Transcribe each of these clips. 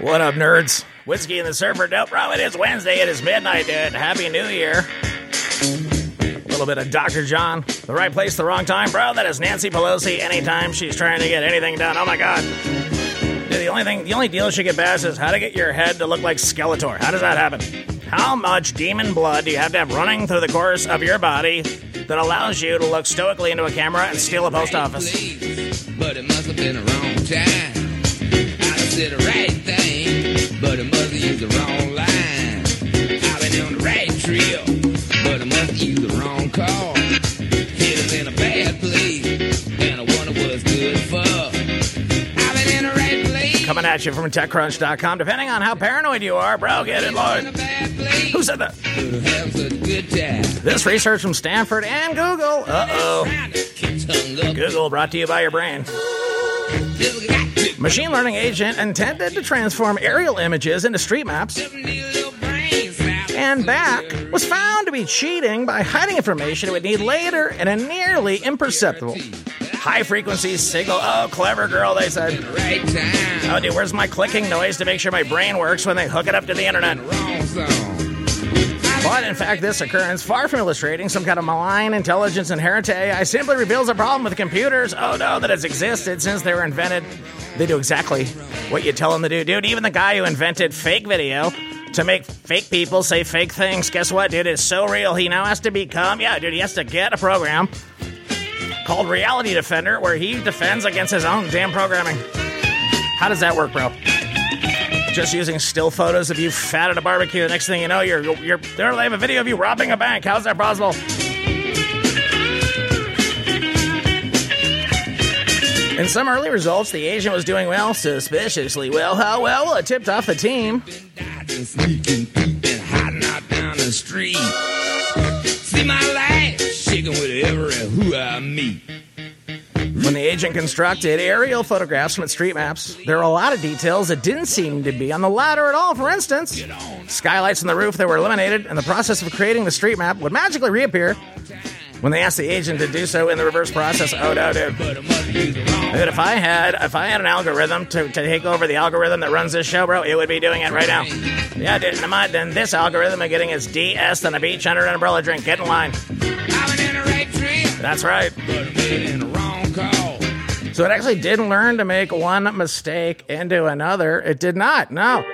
What up, nerds? Whiskey and the Surfer. Nope, wrong. It is Wednesday. It is midnight, dude. Happy New Year. A little bit of Dr. John. The right place, the wrong time. Bro, that is Nancy Pelosi anytime she's trying to get anything done. Oh my god. Dude, the only thing, the only deal she could pass is how to get your head to look like Skeletor. How does that happen? How much demon blood do you have to have running through the course of your body that allows you to look stoically into a camera and steal a post office? But it must have been the wrong time. I said right car. Hit us in a bad place, and I wonder what's good for. I've been in the right place. Coming at you from TechCrunch.com. Depending on how paranoid you are, bro, get it, In line. a bad place. Who said that? Could have such a good time. This research from Stanford and Google. Uh oh. Kids hung up. Google brought to you by your brain. Just got to Machine learning agent intended to transform aerial images into street maps little brains out. And back was found to be cheating by hiding information it would need later in a nearly imperceptible high frequency signal. Oh, clever girl, they said. Oh, dude, where's my clicking noise to make sure my brain works when they hook it up to the internet? But in fact, this occurrence, far from illustrating some kind of malign intelligence inherent to AI, simply reveals a problem with computers. Oh no, that has existed since they were invented. They do exactly what you tell them to do, dude. Even the guy who invented fake video to make fake people say fake things, guess what, dude? It's so real. He now has to become, yeah, dude, he has to get a program called Reality Defender where he defends against his own damn programming. How does that work, bro? just using still photos of you fat at a barbecue. The next thing you know, you're you're. They have a video of you robbing a bank. How's that possible? In some early results, the agent was doing well, suspiciously well. How well? Well, it tipped off the team. Sneaking, peeping, hiding out down the street. See my life shaking with every who I meet. When the agent constructed aerial photographs from its street maps, there were a lot of details that didn't seem to be on the ladder at all. For instance, skylights on the roof that were eliminated, and the process of creating the street map would magically reappear when they asked the agent to do so in the reverse process. Oh no, dude. Dude, if I had if I had an algorithm to, to take over the algorithm that runs this show, bro, it would be doing it right now. Yeah, dude, my- then this algorithm is getting its DS on a beach under an umbrella drink. Get in line. That's right. So it actually didn't learn to make one mistake into another. It did not. No.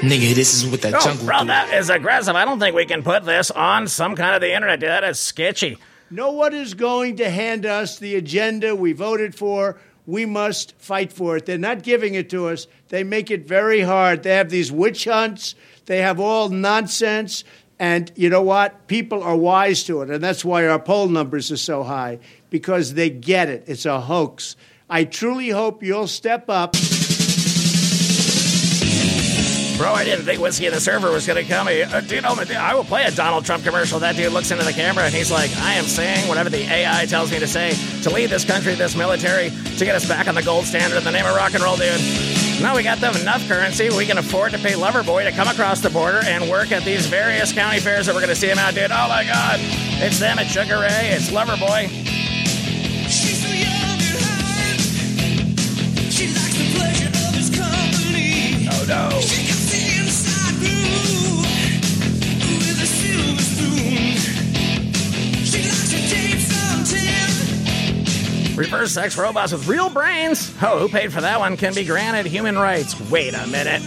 Nigga, this is what that Oh, jungle bro, do. that is aggressive. I don't think we can put this on some kind of the internet. That is sketchy. No one is going to hand us the agenda we voted for. We must fight for it. They're not giving it to us. They make it very hard. They have these witch hunts. They have all nonsense. And you know what? People are wise to it. And that's why our poll numbers are so high, because they get it. It's a hoax. I truly hope you'll step up. Bro, I didn't think Whiskey and the Surfer was going to come. Uh, dude, oh, my- I will play a Donald Trump commercial. That dude looks into the camera and he's like, I am saying whatever the AI tells me to say to lead this country, this military, to get us back on the gold standard in the name of rock and roll, dude. Now we got them enough currency. We can afford to pay Loverboy to come across the border and work at these various county fairs that we're going to see him out, dude. Oh my God. It's them, it's Sugar Ray, it's Loverboy. She's Reverse sex robots with real brains. Oh, who paid for that one can be granted human rights. Wait a minute.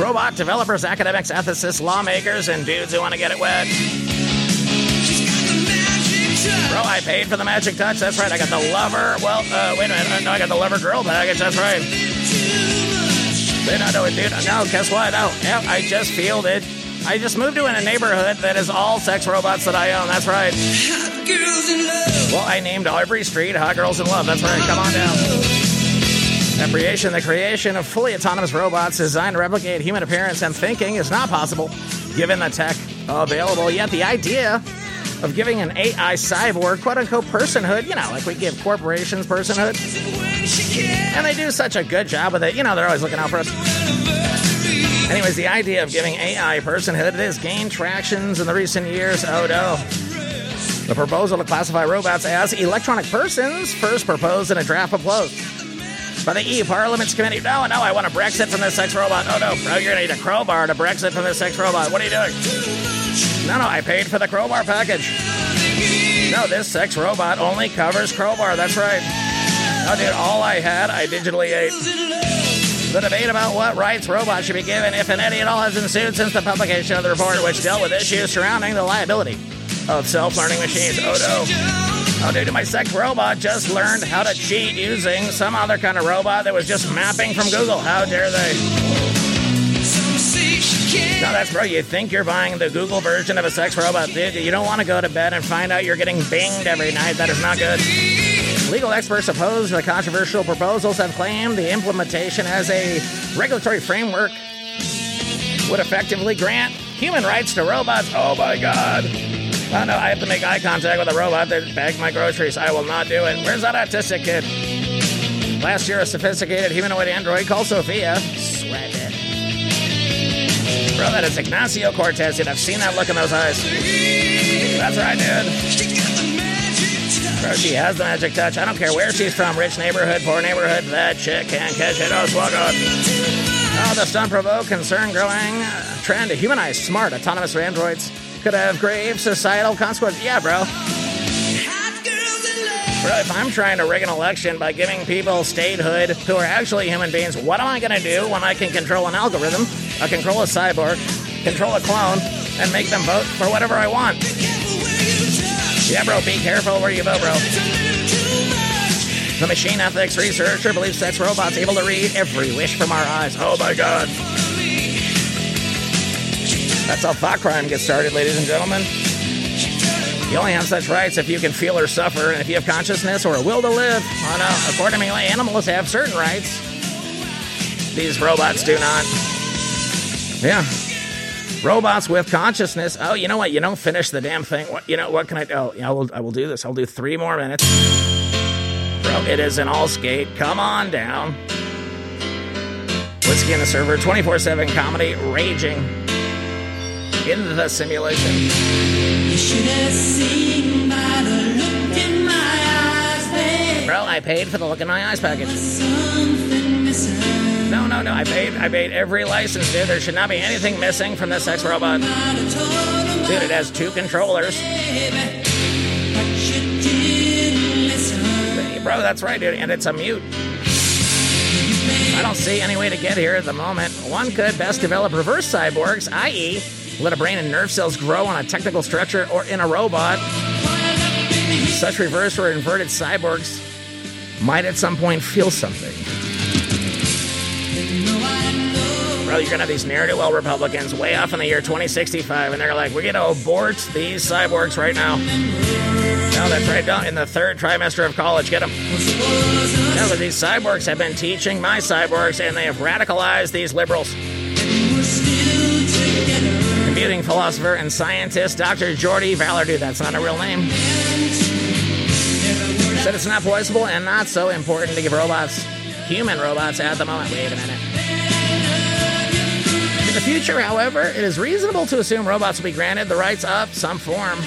Robot developers, academics, ethicists, lawmakers, and dudes who want to get it wet. Bro, I paid for the magic touch. That's right. I got the lover. Well, uh, wait a minute. No, I got the lover girl package. That's right. Dude, no, no, dude. No, guess what? No, yeah, I just fielded. I just moved to in a neighborhood that is all sex robots that I own. That's right. Girls in love. Well, I named every street Hot Girls in Love. That's right. Come on down. Creation, the creation of fully autonomous robots designed to replicate human appearance and thinking is not possible given the tech available. Yet the idea of giving an AI cyborg quote unquote personhood, you know, like we give corporations personhood, and they do such a good job with it. You know, they're always looking out for us. Anyways, the idea of giving AI personhood has gained tractions in the recent years. Oh no. The proposal to classify robots as electronic persons first proposed in a draft proposed by the EU Parliament's committee. No, no, I want to Brexit from this sex robot. Oh no, bro, you're gonna need a crowbar to Brexit from this sex robot. What are you doing? No, no, I paid for the crowbar package. No, this sex robot only covers crowbar. That's right. No, dude, all I had, I digitally ate. The debate about what rights robots should be given, if and any at all, has ensued since the publication of the report, which dealt with issues surrounding the liability of self-learning machines. Oh no. Oh, dude, my sex robot just learned how to cheat using some other kind of robot that was just mapping from Google. How dare they? No, that's bro. You think you're buying the Google version of a sex robot, dude. You don't want to go to bed and find out you're getting binged every night. That is not good. Legal experts opposed to the controversial proposals have claimed the implementation as a regulatory framework would effectively grant human rights to robots. Oh my god. Oh no, I have to make eye contact with a robot that bagged my groceries. I will not do it. Where's that autistic kid? Last year, a sophisticated humanoid android called Sophia sweat it. Bro, that is Ignacio Cortez, dude. I've seen that look in those eyes. That's right, dude. Bro, she has the magic touch. I don't care where she's from, rich neighborhood, poor neighborhood, that chick can catch it. Oh, swag on. Oh, the stunt provoked concern growing trend to humanize smart autonomous androids could have grave societal consequences. Yeah, bro. Bro, if I'm trying to rig an election by giving people statehood who are actually human beings, what am I going to do when I can control an algorithm, I control a cyborg, control a clone, and make them vote for whatever I want? Yeah, bro, be careful where you vote, bro. The machine ethics researcher believes sex robots able to read every wish from our eyes. Oh my god. That's how thought crime gets started, ladies and gentlemen. You only have such rights if you can feel or suffer, and if you have consciousness or a will to live. Oh no, accordingly, animals have certain rights. These robots do not. Yeah. Robots with consciousness. Oh, you know what? You don't finish the damn thing. What? You know what? Can I? Oh, yeah, I will. I will do this. I'll do three more minutes. Bro, it is an all skate. Come on down. Whiskey in the Surfer. Twenty four seven comedy raging in the simulation. You should have seen by the look in my eyes, babe. Bro, I paid for the look in my eyes package. No, no, no. I paid. I paid every license, dude. There should not be anything missing from this sex robot. I'd have told him Dude, it has two controllers. baby, but you didn't listen. Bro, that's right, dude. And it's a mute. I don't see any way to get here at the moment. One could best develop reverse cyborgs, i.e., let a brain and nerve cells grow on a technical structure or in a robot. Such reverse or inverted cyborgs might at some point feel something. Bro, you're gonna have these ne'er do well Republicans way off in the year 2065, and they're like, we're gonna abort these cyborgs right now. No, that's right. Don't in the third trimester of college. Get them. No, but these cyborgs have been teaching my cyborgs, and they have radicalized these liberals. Computing philosopher and scientist Dr. Jordi Vallverdú. That's not a real name. Said it's not possible and not so important to give robots, human robots, at the moment. Wait a minute. In the future, however, it is reasonable to assume robots will be granted the rights of some form.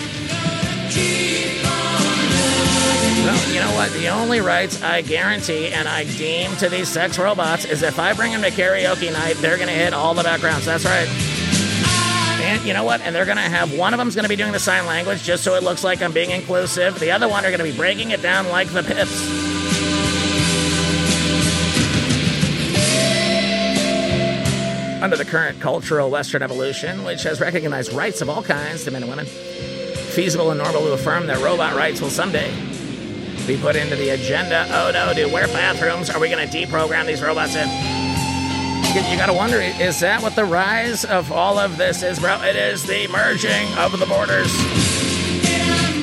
Well, you know what? The only rights I guarantee and I deem to these sex robots is if I bring them to karaoke night, they're going to hit all the backgrounds. That's right. And you know what? And they're going to have one of them's going to be doing the sign language just so it looks like I'm being inclusive. The other one are going to be breaking it down like the pips. Under the current cultural Western evolution, which has recognized rights of all kinds to men and women, feasible and normal to affirm that robot rights will someday be put into the agenda. Oh no, dude, where bathrooms are we going to deprogram these robots in? You, gotta wonder, is that what the rise of all of this is, bro? It is the merging of the borders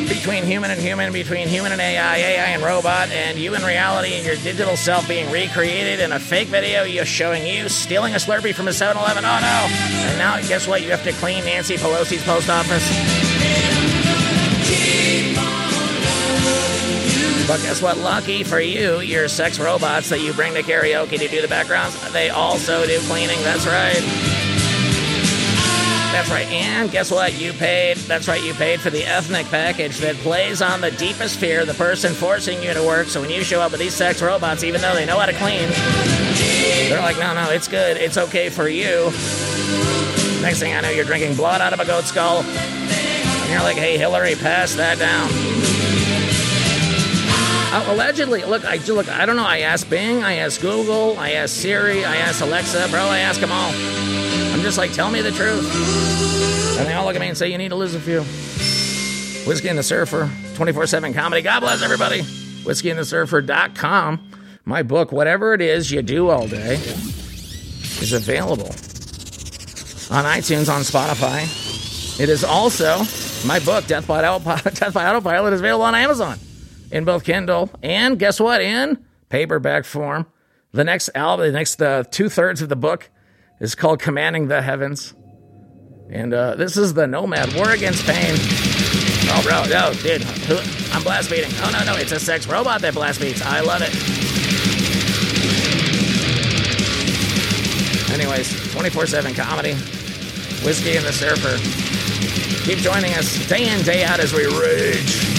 between human and human, between human and AI, AI and robot, and you in reality and your digital self being recreated in a fake video you showing you stealing a Slurpee from a 7 Eleven. Oh no! And now, guess what? You have to clean Nancy Pelosi's post office. But guess what? Lucky for you, your sex robots that you bring to karaoke to do the backgrounds, they also do cleaning. That's right. That's right. And guess what? You paid. That's right. You paid for the ethnic package that plays on the deepest fear, the person forcing you to work. So when you show up with these sex robots, even though they know how to clean, they're like, no, no, it's good. It's okay for you. Next thing I know, you're drinking blood out of a goat skull. And you're like, hey, Hillary, pass that down. Uh, allegedly, look, I do look. I don't know. I asked Bing, I asked Google, I asked Siri, I asked Alexa, bro. I asked them all. I'm just like, tell me the truth, and they all look at me and say, you need to lose a few. Whiskey and the Surfer, 24/7 comedy. God bless everybody. WhiskeyandtheSurfer.com. My book, whatever it is you do all day, is available on iTunes, on Spotify. It is also my book, Death by, Autopilot, Death by Autopilot, is available on Amazon in both Kindle and guess what? In paperback form. The next album, the next uh, two thirds of the book is called Commanding the Heavens. And uh, this is the Nomad War Against Pain. Oh, bro, no, dude, I'm blast beating. Oh, no, no, it's a sex robot that blast beats. I love it. Anyways, 24 7 comedy, Whiskey and the Surfer. Keep joining us day in, day out as we rage.